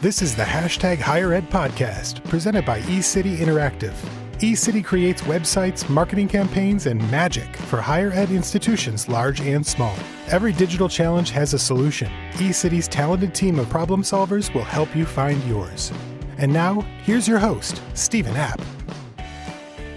This is the hashtag Higher Ed podcast presented by eCity Interactive. eCity creates websites, marketing campaigns, and magic for higher ed institutions large and small. Every digital challenge has a solution. eCity's talented team of problem solvers will help you find yours. And now, here's your host, Stephen App.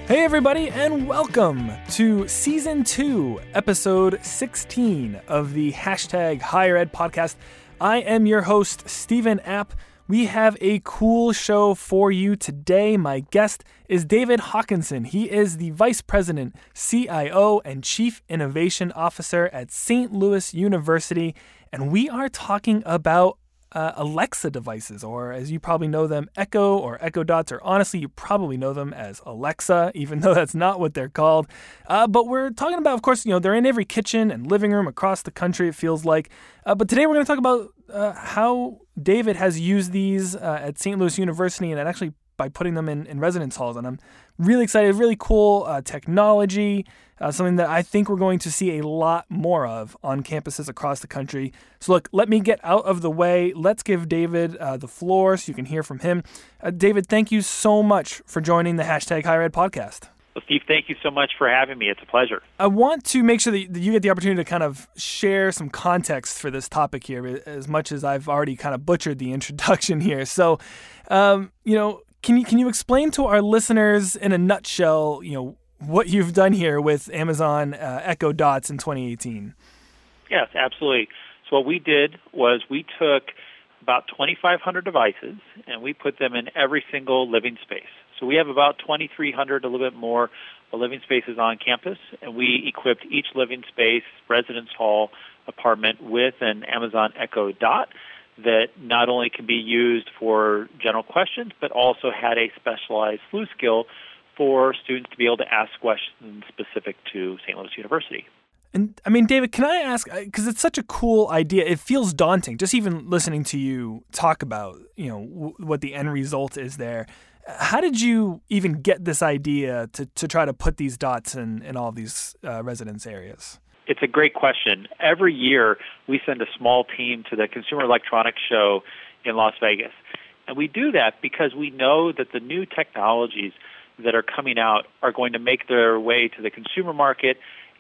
Hey, everybody, and welcome to season two, episode 16 of the hashtag Higher Ed podcast. I am your host, Stephen App. We have a cool show for you today. My guest is David Hakanson. He is the Vice President, CIO, and Chief Innovation Officer at St. Louis University, and we are talking about uh, Alexa devices, or as you probably know them, Echo or Echo Dots, or honestly, you probably know them as Alexa, even though that's not what they're called. Uh, but we're talking about, of course, you know, they're in every kitchen and living room across the country, it feels like. Uh, but today we're going to talk about uh, how David has used these uh, at St. Louis University and it actually by putting them in, in residence halls. And I'm really excited, really cool uh, technology, uh, something that I think we're going to see a lot more of on campuses across the country. So, look, let me get out of the way. Let's give David uh, the floor so you can hear from him. Uh, David, thank you so much for joining the hashtag Higher Ed podcast. Well, Steve, thank you so much for having me. It's a pleasure. I want to make sure that you get the opportunity to kind of share some context for this topic here, as much as I've already kind of butchered the introduction here. So, um, you know, can you can you explain to our listeners in a nutshell, you know, what you've done here with Amazon uh, Echo Dots in 2018? Yes, absolutely. So what we did was we took about 2,500 devices and we put them in every single living space. So we have about 2,300, a little bit more, living spaces on campus, and we equipped each living space, residence hall, apartment with an Amazon Echo Dot that not only can be used for general questions, but also had a specialized SLU skill for students to be able to ask questions specific to St. Louis University. And I mean, David, can I ask? Because it's such a cool idea. It feels daunting just even listening to you talk about, you know, w- what the end result is there. How did you even get this idea to, to try to put these dots in, in all these uh, residence areas? It's a great question. Every year, we send a small team to the Consumer Electronics Show in Las Vegas. And we do that because we know that the new technologies that are coming out are going to make their way to the consumer market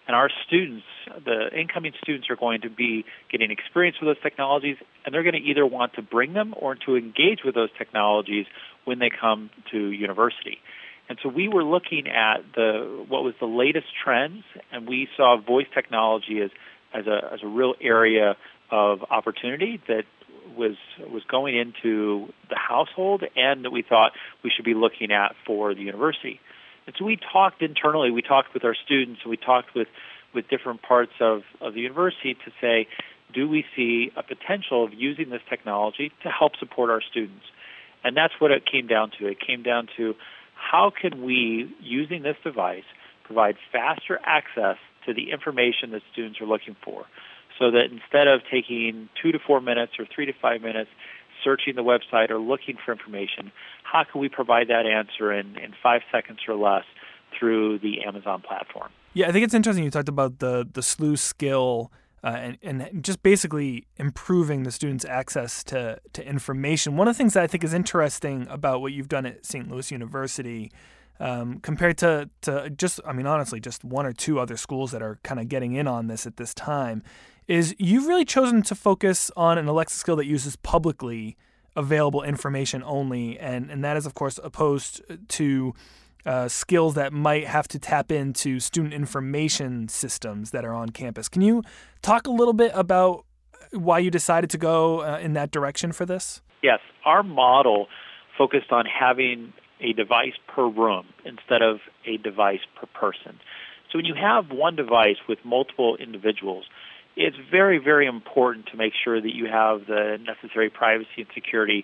and our students, the incoming students, are going to be getting experience with those technologies, and they're going to either want to bring them or to engage with those technologies when they come to university. And so we were looking at the what was the latest trends, and we saw voice technology as as a as a real area of opportunity that was was going into the household, and that we thought we should be looking at for the university. And so we talked internally, we talked with our students, we talked with, with different parts of, of the university to say, do we see a potential of using this technology to help support our students? And that's what it came down to. It came down to how can we, using this device, provide faster access to the information that students are looking for so that instead of taking two to four minutes or three to five minutes searching the website or looking for information, how can we provide that answer in, in five seconds or less through the Amazon platform? Yeah, I think it's interesting you talked about the the SLU skill uh, and, and just basically improving the students' access to, to information. One of the things that I think is interesting about what you've done at St. Louis University um, compared to, to just, I mean, honestly, just one or two other schools that are kind of getting in on this at this time is you've really chosen to focus on an Alexa skill that uses publicly available information only, and and that is of course opposed to uh, skills that might have to tap into student information systems that are on campus. Can you talk a little bit about why you decided to go uh, in that direction for this? Yes, our model focused on having a device per room instead of a device per person. So when you have one device with multiple individuals, it's very, very important to make sure that you have the necessary privacy and security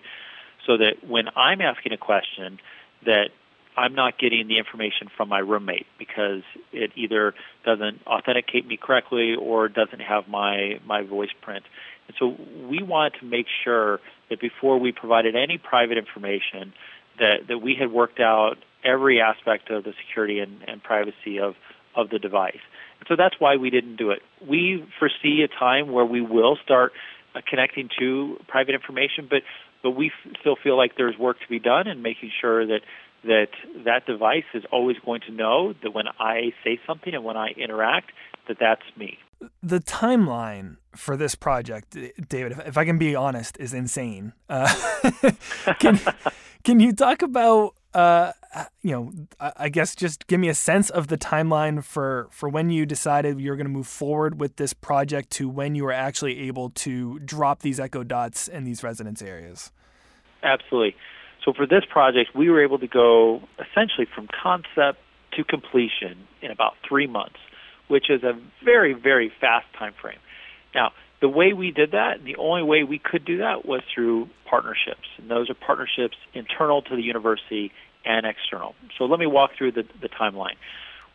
so that when I'm asking a question that I'm not getting the information from my roommate because it either doesn't authenticate me correctly or doesn't have my, my voice print. And so we wanted to make sure that before we provided any private information that, that we had worked out every aspect of the security and, and privacy of, of the device. And So that's why we didn't do it. We foresee a time where we will start uh, connecting to private information, but but we f- still feel like there's work to be done in making sure that that that device is always going to know that when I say something and when I interact, that that's me. The timeline for this project, David, if, I can be honest, is insane. Uh, can can you talk about uh, you know, I guess just give me a sense of the timeline for for when you decided you were going to move forward with this project to when you were actually able to drop these echo dots in these residence areas. Absolutely. So for this project, we were able to go essentially from concept to completion in about three months, which is a very, very fast time frame. Now, the way we did that, the only way we could do that was through partnerships, and those are partnerships internal to the university and external. So let me walk through the, the timeline.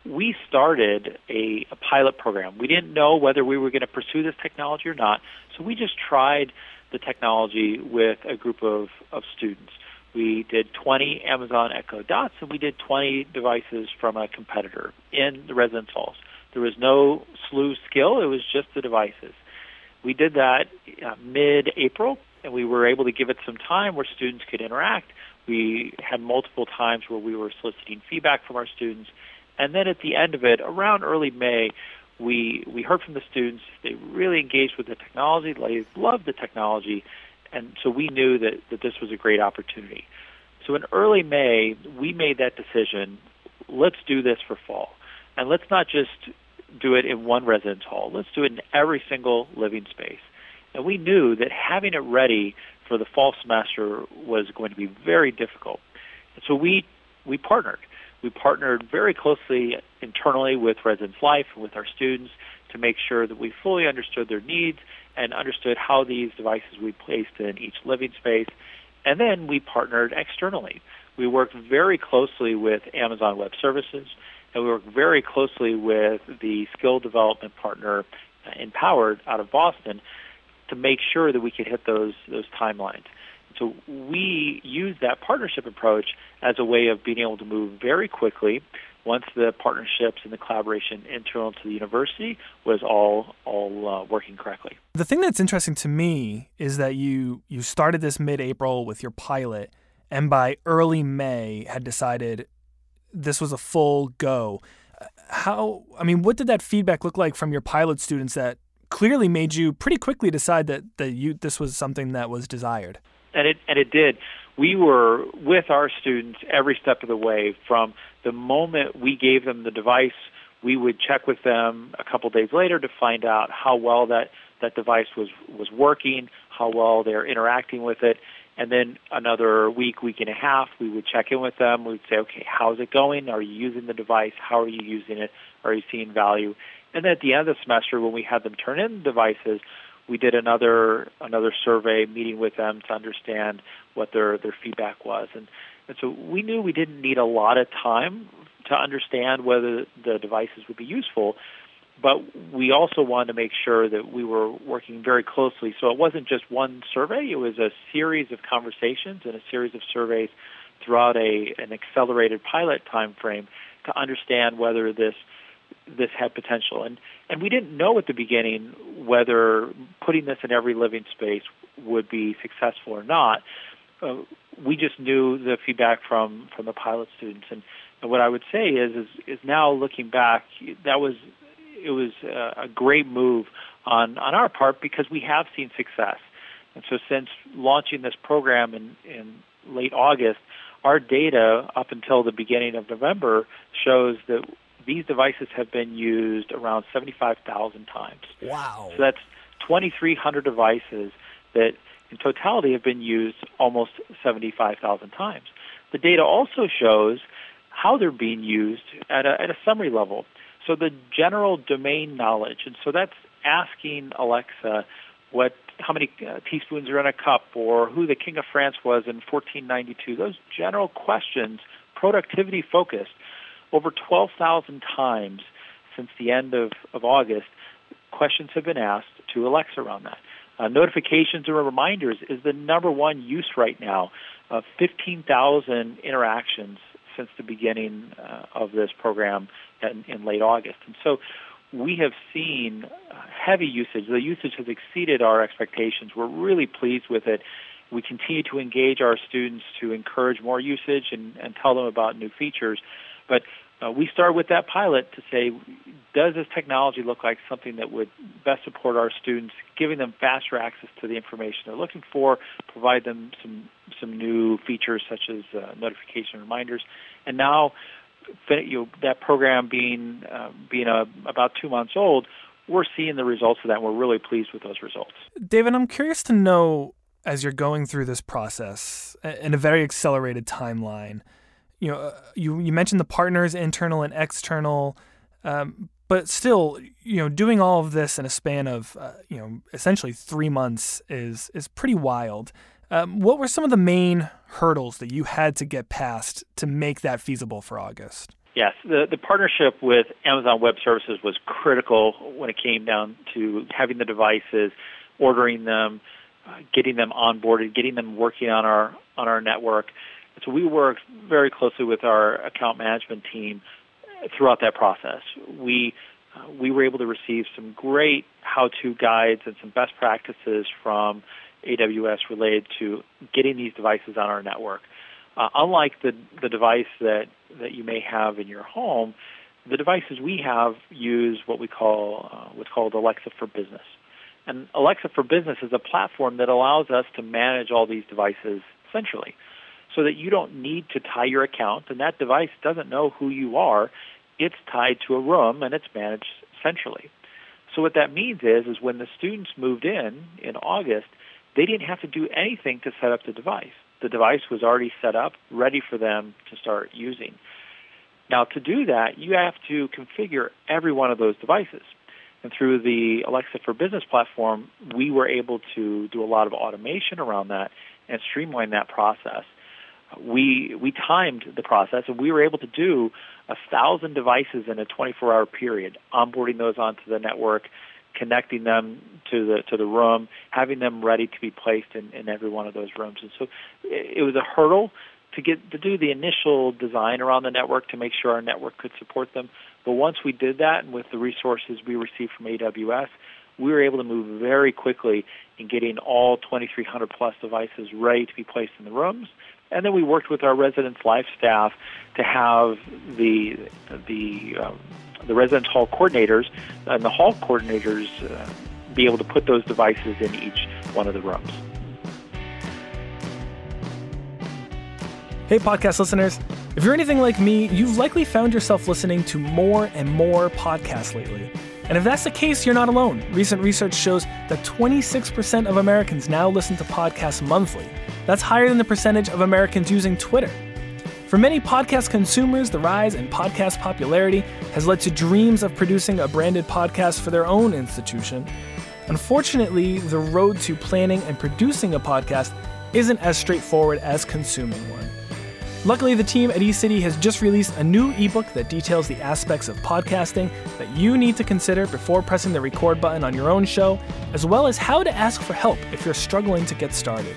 We started a, a pilot program. We didn't know whether we were going to pursue this technology or not, so we just tried the technology with a group of, of students. We did 20 Amazon Echo Dots and we did 20 devices from a competitor in the residence halls. There was no SLU skill, it was just the devices. We did that uh, mid April and we were able to give it some time where students could interact. We had multiple times where we were soliciting feedback from our students. And then at the end of it, around early May, we we heard from the students. They really engaged with the technology. They loved the technology, and so we knew that, that this was a great opportunity. So in early May, we made that decision. Let's do this for fall, and let's not just do it in one residence hall. Let's do it in every single living space. And we knew that having it ready for the fall semester was going to be very difficult. And so we we partnered. We partnered very closely internally with Residence Life and with our students to make sure that we fully understood their needs and understood how these devices we placed in each living space. And then we partnered externally. We worked very closely with Amazon Web Services, and we worked very closely with the skill development partner uh, Empowered out of Boston to make sure that we could hit those those timelines. So we use that partnership approach as a way of being able to move very quickly once the partnerships and the collaboration internal to the university was all all uh, working correctly. The thing that's interesting to me is that you you started this mid-April with your pilot and by early May had decided this was a full go. How I mean, what did that feedback look like from your pilot students that clearly made you pretty quickly decide that, that you this was something that was desired. And it and it did. We were with our students every step of the way from the moment we gave them the device, we would check with them a couple days later to find out how well that that device was was working, how well they're interacting with it, and then another week, week and a half, we would check in with them. We'd say, okay, how's it going? Are you using the device? How are you using it? Are you seeing value? And then at the end of the semester, when we had them turn in devices, we did another another survey, meeting with them to understand what their their feedback was, and and so we knew we didn't need a lot of time to understand whether the devices would be useful, but we also wanted to make sure that we were working very closely. So it wasn't just one survey; it was a series of conversations and a series of surveys throughout a an accelerated pilot time frame to understand whether this this had potential. And and we didn't know at the beginning whether putting this in every living space would be successful or not. Uh, we just knew the feedback from from the pilot students, and, and what I would say is is is now looking back, that was it was a, a great move on on our part because we have seen success. And so since launching this program in in late August, our data up until the beginning of November shows that these devices have been used around 75,000 times. Wow. So that's 2,300 devices that in totality have been used almost 75,000 times. The data also shows how they're being used at a, at a summary level. So the general domain knowledge, and so that's asking Alexa what how many uh, teaspoons are in a cup or who the king of France was in 1492. Those general questions, productivity focused, over 12,000 times since the end of, of August, questions have been asked to Alexa around that. Uh, notifications and reminders is the number one use right now. Uh, 15,000 interactions since the beginning uh, of this program in, in late August. And so we have seen heavy usage. The usage has exceeded our expectations. We're really pleased with it. We continue to engage our students to encourage more usage and, and tell them about new features. But uh, we start with that pilot to say, does this technology look like something that would best support our students, giving them faster access to the information they're looking for, provide them some some new features such as uh, notification reminders, and now you know, that program being uh, being uh, about two months old, we're seeing the results of that. and We're really pleased with those results. David, I'm curious to know as you're going through this process in a very accelerated timeline. You know, you you mentioned the partners, internal and external, um, but still, you know, doing all of this in a span of uh, you know essentially three months is is pretty wild. Um, what were some of the main hurdles that you had to get past to make that feasible for August? Yes, the, the partnership with Amazon Web Services was critical when it came down to having the devices, ordering them, uh, getting them onboarded, getting them working on our on our network. So we worked very closely with our account management team throughout that process. We uh, we were able to receive some great how-to guides and some best practices from AWS related to getting these devices on our network. Uh, unlike the the device that that you may have in your home, the devices we have use what we call uh, what's called Alexa for Business. And Alexa for Business is a platform that allows us to manage all these devices centrally, so that you don't need to tie your account, and that device doesn't know who you are. It's tied to a room and it's managed centrally. So what that means is, is when the students moved in in August, they didn't have to do anything to set up the device. The device was already set up, ready for them to start using. Now, to do that, you have to configure every one of those devices. And through the Alexa for Business platform, we were able to do a lot of automation around that and streamline that process. We we timed the process, and we were able to do a thousand devices in a 24-hour period, onboarding those onto the network, connecting them to the to the room, having them ready to be placed in, in every one of those rooms. And so it, it was a hurdle to get to do the initial design around the network to make sure our network could support them. But once we did that, and with the resources we received from AWS, we were able to move very quickly in getting all 2,300 plus devices ready to be placed in the rooms. And then we worked with our residence life staff to have the the um, the residence hall coordinators and the hall coordinators uh, be able to put those devices in each one of the rooms. Hey, podcast listeners. If you're anything like me, you've likely found yourself listening to more and more podcasts lately. And if that's the case, you're not alone. Recent research shows that 26% of Americans now listen to podcasts monthly. That's higher than the percentage of Americans using Twitter. For many podcast consumers, the rise in podcast popularity has led to dreams of producing a branded podcast for their own institution. Unfortunately, the road to planning and producing a podcast isn't as straightforward as consuming one. Luckily, the team at eCity has just released a new ebook that details the aspects of podcasting that you need to consider before pressing the record button on your own show, as well as how to ask for help if you're struggling to get started.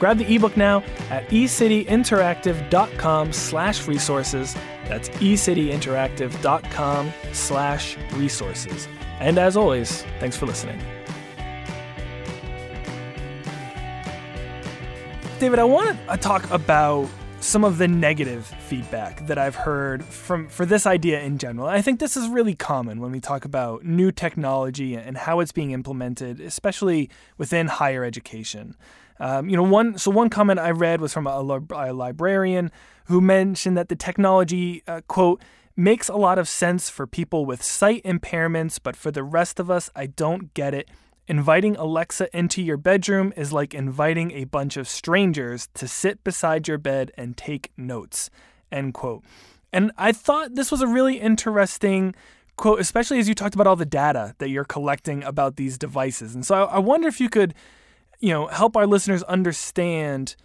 Grab the ebook now at ecityinteractive.com slash resources. That's ecityinteractive.com slash resources. And as always, thanks for listening. David, I want to uh, talk about some of the negative feedback that I've heard from for this idea in general. I think this is really common when we talk about new technology and how it's being implemented, especially within higher education. Um, you know, one so one comment I read was from a, a librarian who mentioned that the technology uh, quote makes a lot of sense for people with sight impairments, but for the rest of us, I don't get it. Inviting Alexa into your bedroom is like inviting a bunch of strangers to sit beside your bed and take notes. End quote. And I thought this was a really interesting quote, especially as you talked about all the data that you're collecting about these devices. And so I, wonder if you could you know, help our listeners understand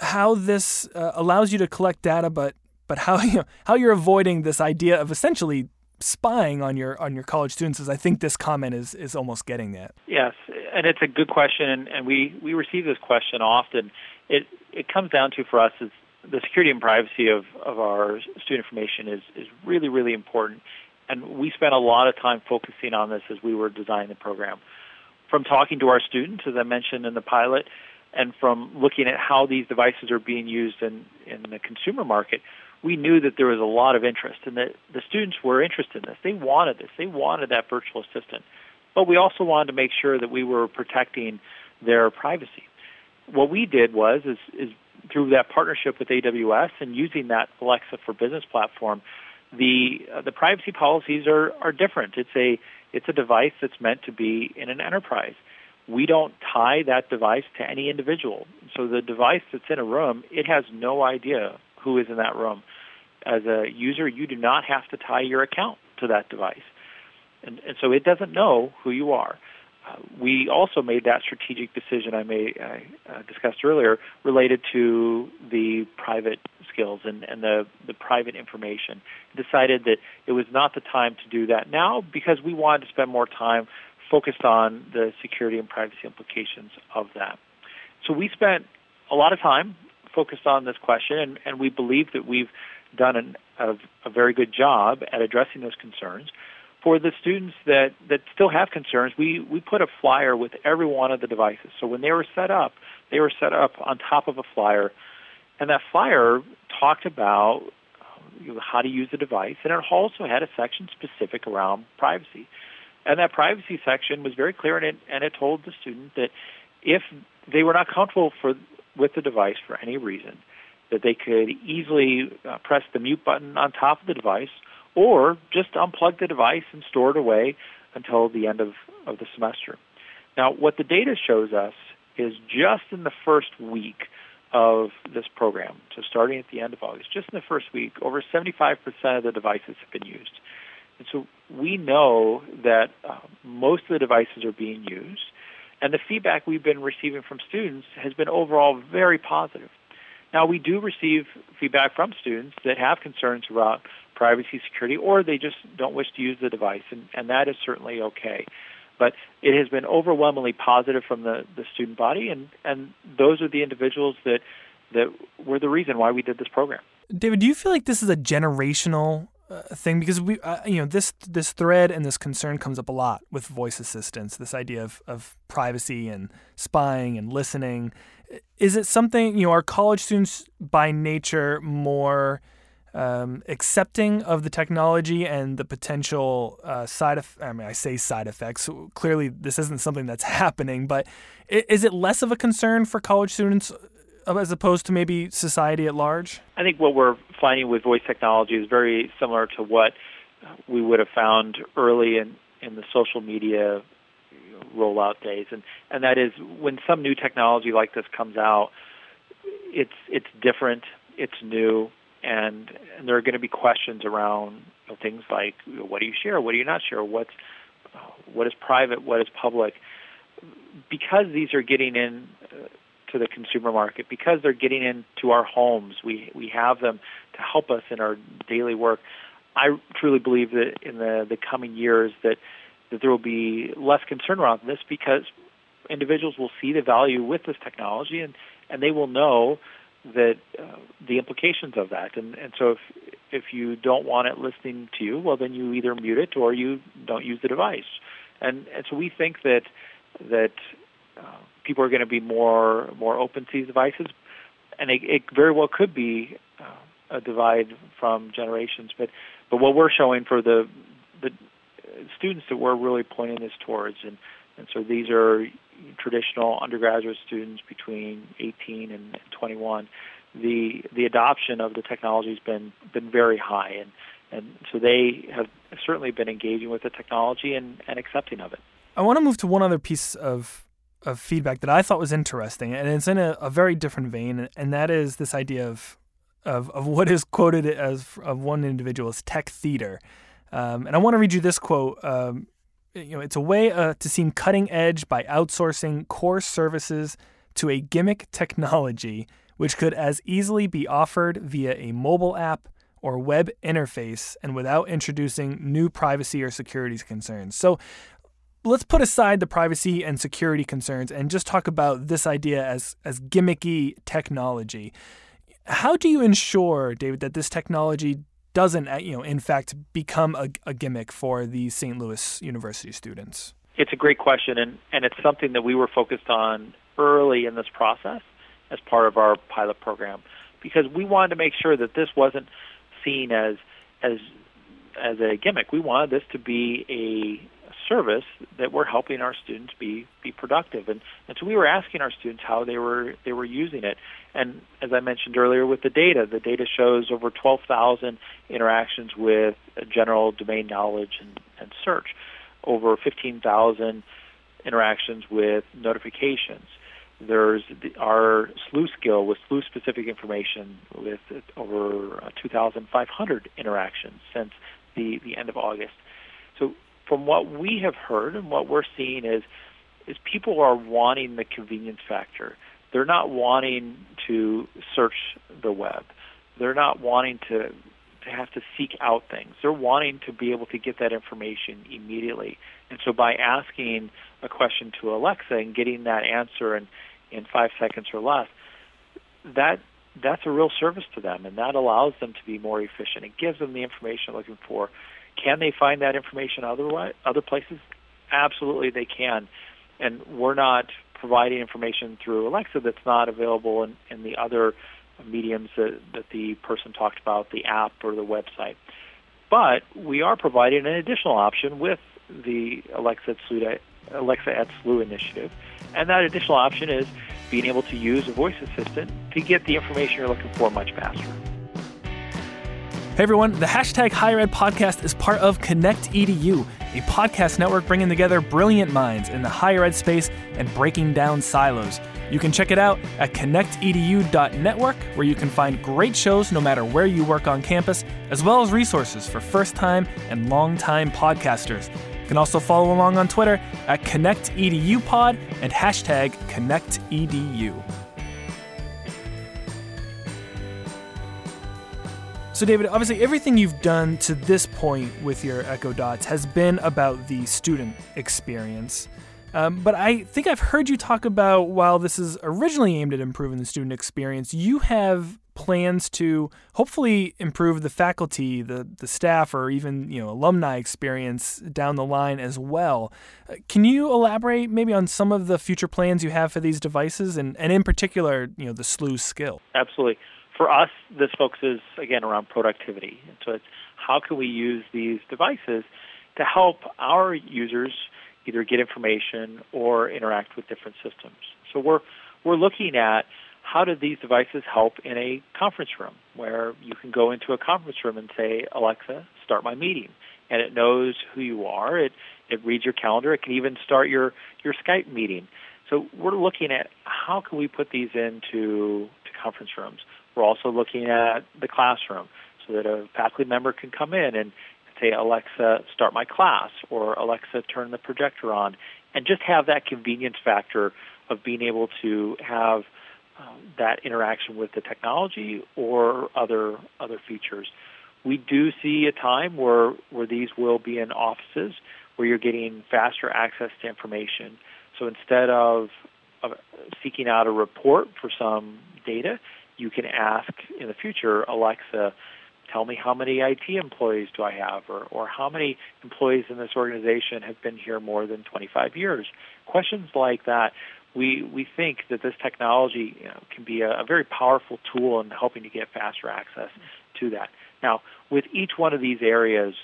how this uh, allows you to collect data, but but how you know, how you're avoiding this idea of essentially spying on your on your college students. is I think this comment is is almost getting that. Yes, and it's a good question, and, we we receive this question often. It it comes down to for us is the security and privacy of, of our student information is, is really, really important. And we spent a lot of time focusing on this as we were designing the program. From talking to our students, as I mentioned in the pilot, and from looking at how these devices are being used in, in the consumer market, we knew that there was a lot of interest and that the students were interested in this. They wanted this. They wanted that virtual assistant. But we also wanted to make sure that we were protecting their privacy. What we did was is, is through that partnership with AWS and using that Alexa for Business platform, the uh, the privacy policies are are different. It's a it's a device that's meant to be in an enterprise. We don't tie that device to any individual. So the device that's in a room, it has no idea who is in that room. As a user, you do not have to tie your account to that device. And, and so it doesn't know who you are. Uh, we also made that strategic decision I, may, uh, discussed earlier related to the private skills and, and the, the private information. Decided that it was not the time to do that now because we wanted to spend more time focused on the security and privacy implications of that. So we spent a lot of time focused on this question, and, and we believe that we've done an, a, a very good job at addressing those concerns. For the students that, that still have concerns, we, we put a flyer with every one of the devices. So when they were set up, they were set up on top of a flyer, and that flyer talked about um, know, how to use the device, and it also had a section specific around privacy. And that privacy section was very clear, and it, and it told the student that if they were not comfortable for with the device for any reason, that they could easily uh, press the mute button on top of the device or just unplug the device and store it away until the end of, of the semester. Now, what the data shows us is just in the first week of this program, so starting at the end of August, just in the first week, over 75% of the devices have been used. And so we know that uh, most of the devices are being used, and the feedback we've been receiving from students has been overall very positive. Now, we do receive feedback from students that have concerns about privacy, security, or they just don't wish to use the device, and, and that is certainly okay. But it has been overwhelmingly positive from the, the student body, and, and those are the individuals that, that were the reason why we did this program. David, do you feel like this is a generational uh, thing because we uh, you know this this thread and this concern comes up a lot with voice assistants this idea of, of privacy and spying and listening. Is it something you know are college students by nature more um, accepting of the technology and the potential uh, side of I mean I say side effects. Clearly this isn't something that's happening but is it less of a concern for college students as opposed to maybe society at large? I think what we're finding with voice technology is very similar to what we would have found early in, in the social media rollout days, and and that is when some new technology like this comes out, it's it's different, it's new, and and there are going to be questions around you know, things like you know, what do you share, what do you not share, what's what is private, what is public, because these are getting in. Uh, to the consumer market because they're getting into our homes. We we have them to help us in our daily work. I truly believe that in the the coming years that that there will be less concern around this because individuals will see the value with this technology and and they will know that uh, the implications of that and and so if if you don't want it listening to you well then you either mute it or you don't use the device and and so we think that that uh, people are going to be more more open to these devices, and it, it very well could be uh, a divide from generations. But but what we're showing for the the students that we're really pointing this towards, and and so these are traditional undergraduate students between 18 and 21. The the adoption of the technology has been been very high, and and so they have certainly been engaging with the technology and, and accepting of it. I want to move to one other piece of of feedback that I thought was interesting, and it's in a, a very different vein, and that is this idea of of, of what is quoted as of one individual as tech theater. Um, and I want to read you this quote. Um, you know, it's a way uh, to seem cutting edge by outsourcing core services to a gimmick technology, which could as easily be offered via a mobile app or web interface and without introducing new privacy or security concerns. So, let's put aside the privacy and security concerns and just talk about this idea as as gimmicky technology. How do you ensure, David, that this technology doesn't, uh, you know, in fact, become a, a gimmick for these St. Louis University students? It's a great question, and, and it's something that we were focused on early in this process as part of our pilot program because we wanted to make sure that this wasn't seen as as as a gimmick. We wanted this to be a service that we're helping our students be be productive. And, and so we were asking our students how they were they were using it. And as I mentioned earlier with the data the data shows over 12,000 interactions with general domain knowledge and, and search over 15,000 interactions with notifications. There's the, our SLU skill with SLU specific information with over 2,500 interactions since the, the end of August. So from what we have heard and what we're seeing is is people are wanting the convenience factor. They're not wanting to search the web. They're not wanting to to have to seek out things. They're wanting to be able to get that information immediately. And so by asking a question to Alexa and getting that answer in, in five seconds or less, that that's a real service to them and that allows them to be more efficient. It gives them the information they're looking for can they find that information other other places? Absolutely, they can. And we're not providing information through Alexa that's not available in, in the other mediums that, that the person talked about, the app or the website. But we are providing an additional option with the Alexa at SLU, Alexa at SLU initiative. And that additional option is being able to use a voice assistant to get the information you're looking for much faster. Hey everyone, the hashtag Higher Ed podcast is part of Connect EDU, a podcast network bringing together brilliant minds in the higher ed space and breaking down silos. You can check it out at connectedu.network, where you can find great shows no matter where you work on campus, as well as resources for first time and long time podcasters. You can also follow along on Twitter at ConnectEduPod and hashtag ConnectEDU. So, David, obviously, everything you've done to this point with your Echo Dots has been about the student experience. Um, but I think I've heard you talk about while this is originally aimed at improving the student experience, you have plans to hopefully improve the faculty, the the staff, or even you know alumni experience down the line as well. Uh, can you elaborate maybe on some of the future plans you have for these devices, and, and in particular, you know, the SLU skill? Absolutely for us, this focuses again around productivity. And so it's how can we use these devices to help our users either get information or interact with different systems. So we're we're looking at how do these devices help in a conference room where you can go into a conference room and say, Alexa, start my meeting. And it knows who you are. It it reads your calendar. It can even start your, your Skype meeting. So we're looking at how can we put these into to conference rooms. We're also looking at the classroom so that a faculty member can come in and say, Alexa, start my class, or Alexa, turn the projector on, and just have that convenience factor of being able to have um, that interaction with the technology or other other features. We do see a time where where these will be in offices where you're getting faster access to information. So instead of, of seeking out a report for some data, you can ask in the future, Alexa, tell me how many IT employees do I have, or, or how many employees in this organization have been here more than 25 years. Questions like that, we, we think that this technology you know, can be a, a very powerful tool in helping to get faster access to that. Now, with each one of these areas,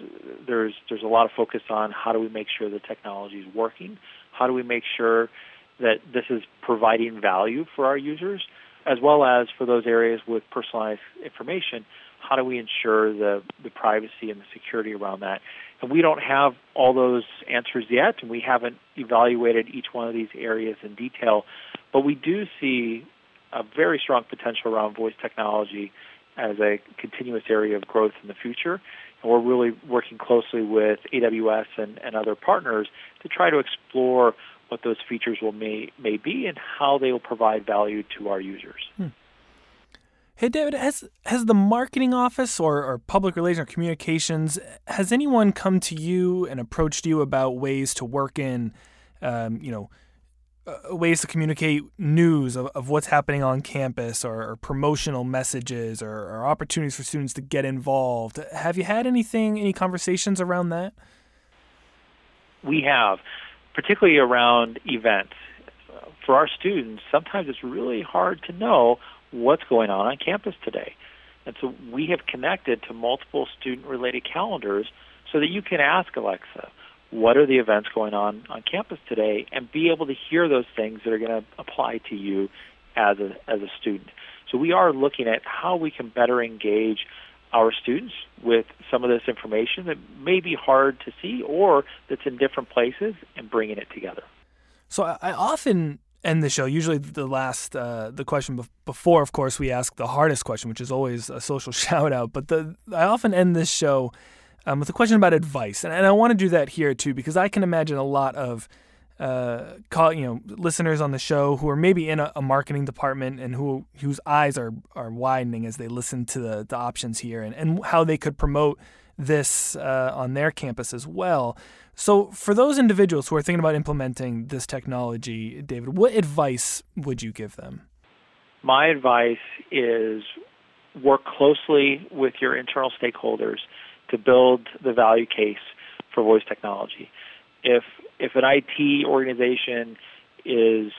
there's there's a lot of focus on how do we make sure the technology is working, how do we make sure that this is providing value for our users, as well as for those areas with personalized information, how do we ensure the, the privacy and the security around that? And we don't have all those answers yet, and we haven't evaluated each one of these areas in detail, but we do see a very strong potential around voice technology as a continuous area of growth in the future. And we're really working closely with AWS and, and other partners to try to explore what those features will may, may be and how they will provide value to our users. Hmm. Hey David, has has the marketing office or, or public relations or communications has anyone come to you and approached you about ways to work in, um, you know, uh, ways to communicate news of, of what's happening on campus or, or promotional messages or, or, opportunities for students to get involved. Have you had anything, any conversations around that? We have, particularly around events. For our students, sometimes it's really hard to know what's going on on campus today. And so we have connected to multiple student related calendars so that you can ask Alexa, what are the events going on on campus today, and be able to hear those things that are going to apply to you as a, as a student. So we are looking at how we can better engage our students with some of this information that may be hard to see or that's in different places and bringing it together. So I often end the show. Usually, the last uh, the question before, of course, we ask the hardest question, which is always a social shout out. But the I often end this show um, with a question about advice, and, and I want to do that here too because I can imagine a lot of uh, call you know listeners on the show who are maybe in a, a, marketing department and who whose eyes are are widening as they listen to the, the options here and, and how they could promote this uh, on their campus as well. So, for those individuals who are thinking about implementing this technology, David, what advice would you give them? My advice is work closely with your internal stakeholders to build the value case for voice technology. If if an IT organization is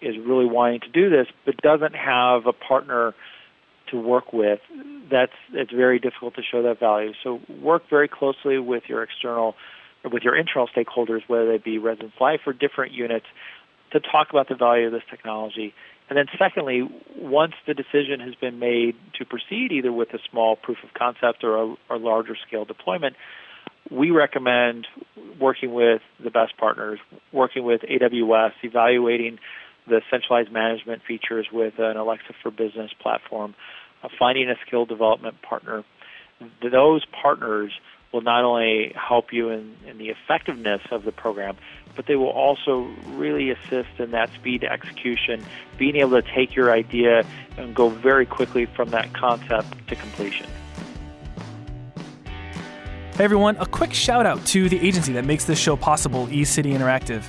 is really wanting to do this but doesn't have a partner to work with, that's it's very difficult to show that value. So work very closely with your external with your internal stakeholders, whether they be Residence Life or different units, to talk about the value of this technology. And then, secondly, once the decision has been made to proceed either with a small proof of concept or a, larger scale deployment, we recommend working with the best partners, working with AWS, evaluating the centralized management features with an Alexa for Business platform, uh, finding a skill development partner. Those partners will not only help you in, in the effectiveness of the program, but they will also really assist in that speed execution, being able to take your idea and go very quickly from that concept to completion. Hey everyone, a quick shout out to the agency that makes this show possible, eCity Interactive.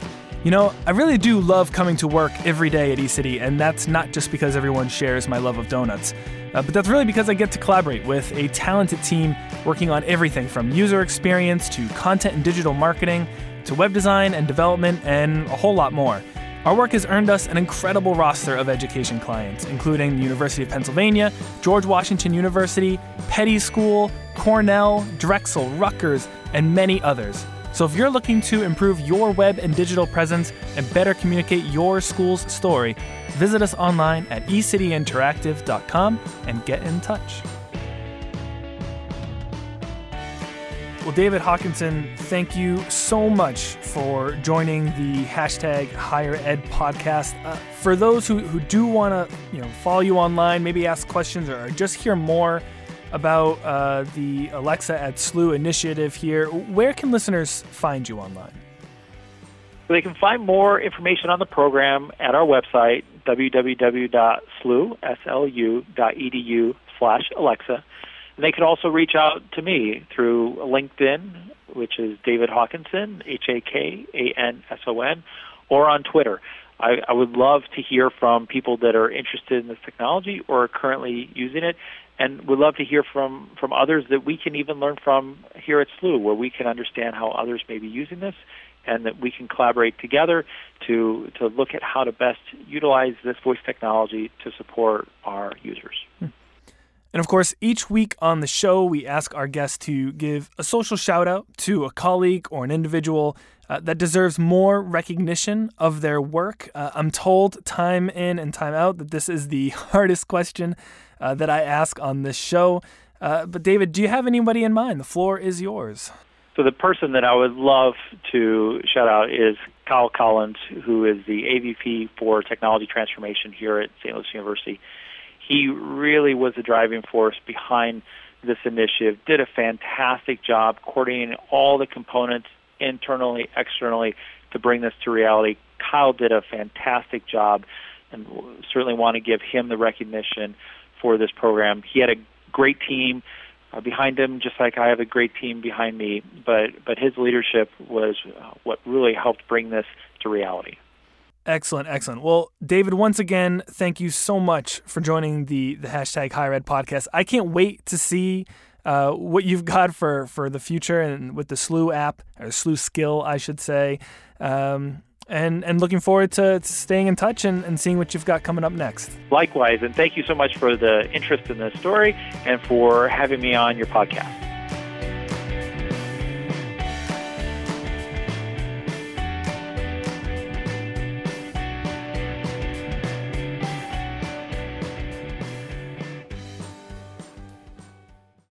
You know, I really do love coming to work every day at eCity, and that's not just because everyone shares my love of donuts. Uh, but that's really because I get to collaborate with a talented team working on everything from user experience to content and digital marketing to web design and development and a whole lot more. Our work has earned us an incredible roster of education clients, including the University of Pennsylvania, George Washington University, Peddie School, Cornell, Drexel, Rutgers, and many others. So if you're looking to improve your web and digital presence and better communicate your school's story, visit us online at ecityinteractive.com and get in touch. Well, David Hakanson, thank you so much for joining the hashtag Higher Ed podcast. Uh, for those who, who do want to, you know, follow you online, maybe ask questions or just hear more about uh, the Alexa at SLU initiative here. Where can listeners find you online? They can find more information on the program at our website, www.slu.edu slash Alexa. And they can also reach out to me through LinkedIn, which is David Hakanson, H A K A N S O N, or on Twitter. I, I would love to hear from people that are interested in this technology or are currently using it and we'd love to hear from from others that we can even learn from here at SLU, where we can understand how others may be using this, and that we can collaborate together to to look at how to best utilize this voice technology to support our users. Hmm. And of course, each week on the show, we ask our guests to give a social shout out to a colleague or an individual uh, that deserves more recognition of their work. Uh, I'm told time in and time out that this is the hardest question uh, that I ask on this show. Uh, but, David, do you have anybody in mind? The floor is yours. So, the person that I would love to shout out is Kyle Collins, who is the AVP for Technology Transformation here at St. Louis University. He really was the driving force behind this initiative, did a fantastic job coordinating all the components internally, externally to bring this to reality. Kyle did a fantastic job and certainly want to give him the recognition for this program. He had a great team uh, behind him, just like I have a great team behind me. But but his leadership was uh, what really helped bring this to reality. Excellent, excellent. Well, David, once again, thank you so much for joining the the hashtag Higher Ed podcast. I can't wait to see uh, what you've got for for the future and with the SLU app or SLU skill, I should say. Um, and and looking forward to, to staying in touch and, and seeing what you've got coming up next. Likewise, and thank you so much for the interest in this story and for having me on your podcast.